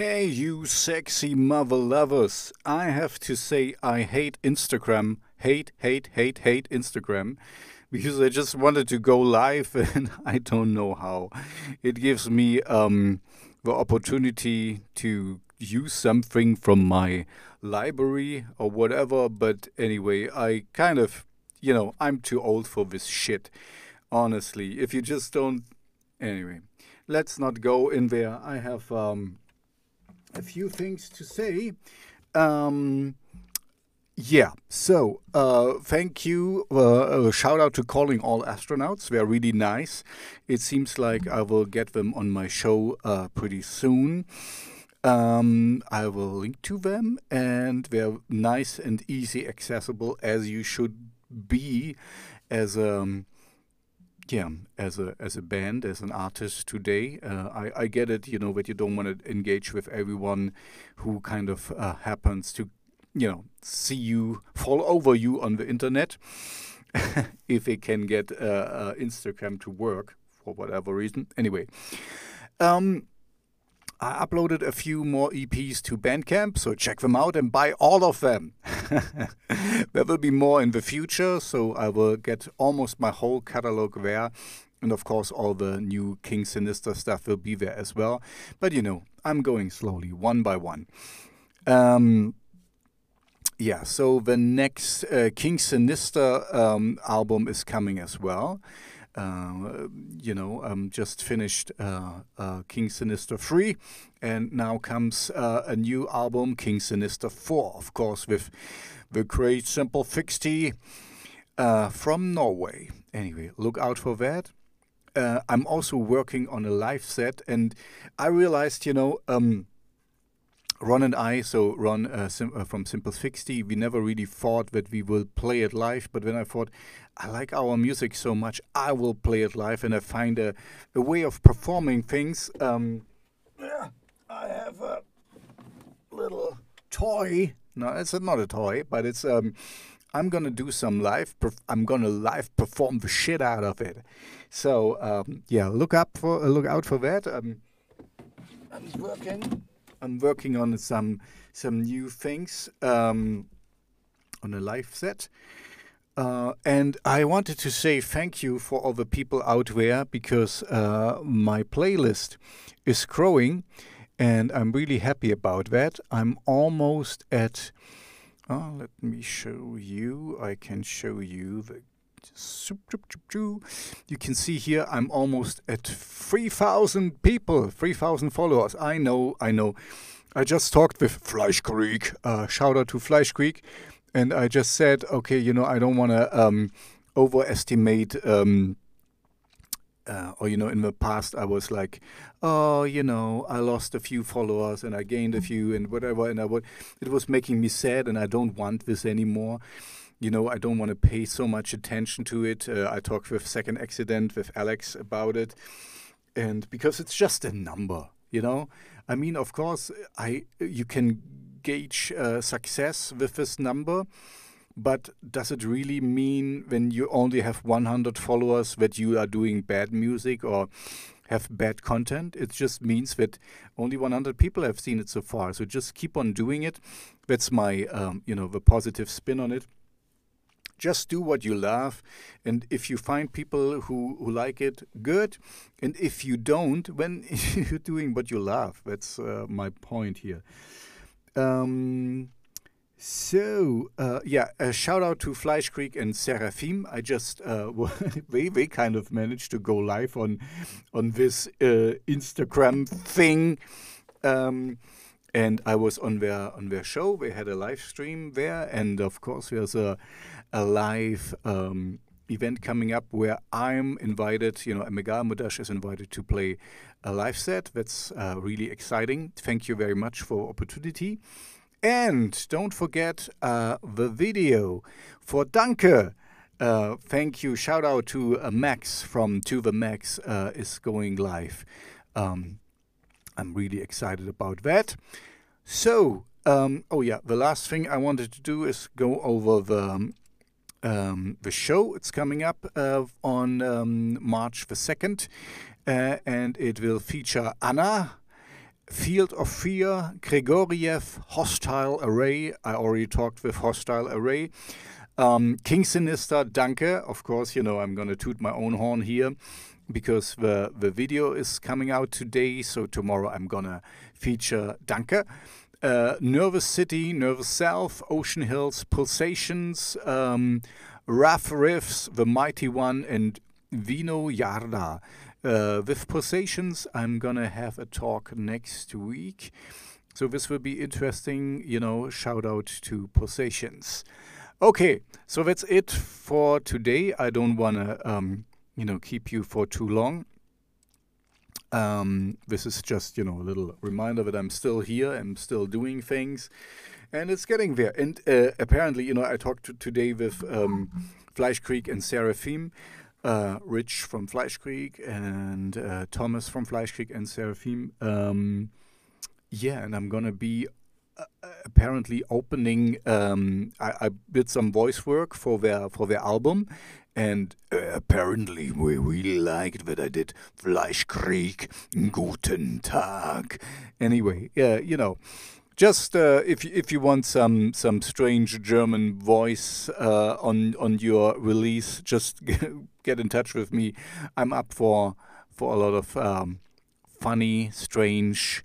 Hey, you sexy mother lovers. I have to say, I hate Instagram. Hate, hate, hate, hate Instagram. Because I just wanted to go live and I don't know how. It gives me um, the opportunity to use something from my library or whatever. But anyway, I kind of, you know, I'm too old for this shit. Honestly, if you just don't. Anyway, let's not go in there. I have. Um, a few things to say. Um, yeah, so uh, thank you. Uh, uh, shout out to calling all astronauts. They're really nice. It seems like I will get them on my show uh, pretty soon. Um, I will link to them, and they're nice and easy accessible as you should be as um, yeah, as a as a band, as an artist today, uh, I I get it. You know that you don't want to engage with everyone who kind of uh, happens to, you know, see you fall over you on the internet, if they can get uh, uh, Instagram to work for whatever reason. Anyway, um, I uploaded a few more EPs to Bandcamp, so check them out and buy all of them. there will be more in the future, so I will get almost my whole catalog there. And of course, all the new King Sinister stuff will be there as well. But you know, I'm going slowly, one by one. Um, yeah, so the next uh, King Sinister um, album is coming as well. Uh, you know, um, just finished uh, uh, King Sinister 3, and now comes a new album, King Sinister 4, of course, with the great Simple Fixty from Norway. Anyway, look out for that. Uh, I'm also working on a live set, and I realized, you know, um, Ron and I, so Ron uh, sim uh, from Simple Fixty, we never really thought that we will play it live. But then I thought, I like our music so much, I will play it live, and I find a, a way of performing things. Um, yeah, I have a little toy. No, it's not a toy, but it's. Um, I'm gonna do some live. I'm gonna live perform the shit out of it. So um, yeah, look up for look out for that. Um, I'm working. I'm working on some some new things um, on a live set. Uh, and I wanted to say thank you for all the people out there because uh, my playlist is growing and I'm really happy about that. I'm almost at, oh, let me show you. I can show you the. You can see here I'm almost at 3,000 people, 3,000 followers. I know, I know. I just talked with Fleischkrieg. Uh, shout out to Fleischkrieg and I just said, okay, you know, I don't want to um, overestimate. Um, uh, or you know, in the past, I was like, oh, you know, I lost a few followers and I gained a few and whatever, and I would, it was making me sad, and I don't want this anymore. You know, I don't want to pay so much attention to it. Uh, I talked with Second Accident with Alex about it, and because it's just a number, you know. I mean, of course, I you can gauge uh, success with this number. But does it really mean when you only have 100 followers that you are doing bad music or have bad content? It just means that only 100 people have seen it so far. So just keep on doing it. That's my, um, you know, the positive spin on it. Just do what you love, and if you find people who, who like it, good. And if you don't, when you're doing what you love, that's uh, my point here. Um, so uh, yeah, a shout out to Fleischkrieg and Seraphim. I just uh, they they kind of managed to go live on on this uh, Instagram thing, um, and I was on their on their show. They had a live stream there, and of course there's a a live. Um, event coming up where I'm invited, you know, Megal Mudash is invited to play a live set. That's uh, really exciting. Thank you very much for opportunity. And don't forget uh, the video for Danke. Uh, thank you. Shout out to uh, Max from To the Max uh, is going live. Um, I'm really excited about that. So, um, oh yeah, the last thing I wanted to do is go over the um, um, the show. It's coming up uh, on um, March the 2nd, uh, and it will feature Anna Field of Fear, Gregoriev, Hostile Array. I already talked with Hostile Array. Um, King Sinister, Danke. Of course, you know, I'm going to toot my own horn here because the, the video is coming out today. So tomorrow I'm going to feature Danke. Uh, Nervous City, Nervous Self, Ocean Hills, Pulsations, um, Rough Riffs, The Mighty One, and Vino Yarda. Uh, with Pulsations, I'm gonna have a talk next week. So this will be interesting, you know, shout out to Pulsations. Okay, so that's it for today. I don't wanna, um, you know, keep you for too long. Um, this is just, you know, a little reminder that I'm still here, I'm still doing things, and it's getting there. And uh, apparently, you know, I talked to today with um, Fleischkrieg and Seraphim, uh, Rich from Fleischkrieg and uh, Thomas from Fleischkrieg and Seraphim. Um, yeah, and I'm gonna be uh, apparently opening. Um, I, I, did some voice work for their for their album, and uh, apparently we really liked that I did Fleischkrieg, Guten Tag. Anyway, yeah, you know, just uh, if if you want some some strange German voice uh, on on your release, just get in touch with me. I'm up for for a lot of um, funny, strange,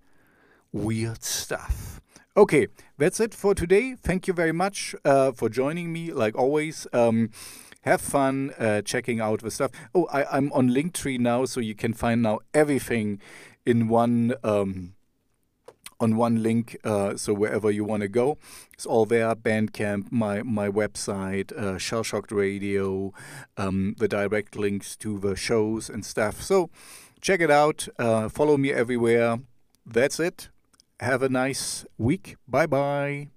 weird stuff. Okay, that's it for today. Thank you very much uh, for joining me, like always. Um, have fun uh, checking out the stuff. Oh, I, am on Linktree now, so you can find now everything in one um, on one link. Uh, so wherever you want to go, it's all there. Bandcamp, my my website, uh, Shell Shocked Radio, um, the direct links to the shows and stuff. So check it out. Uh, follow me everywhere. That's it. Have a nice week. Bye bye.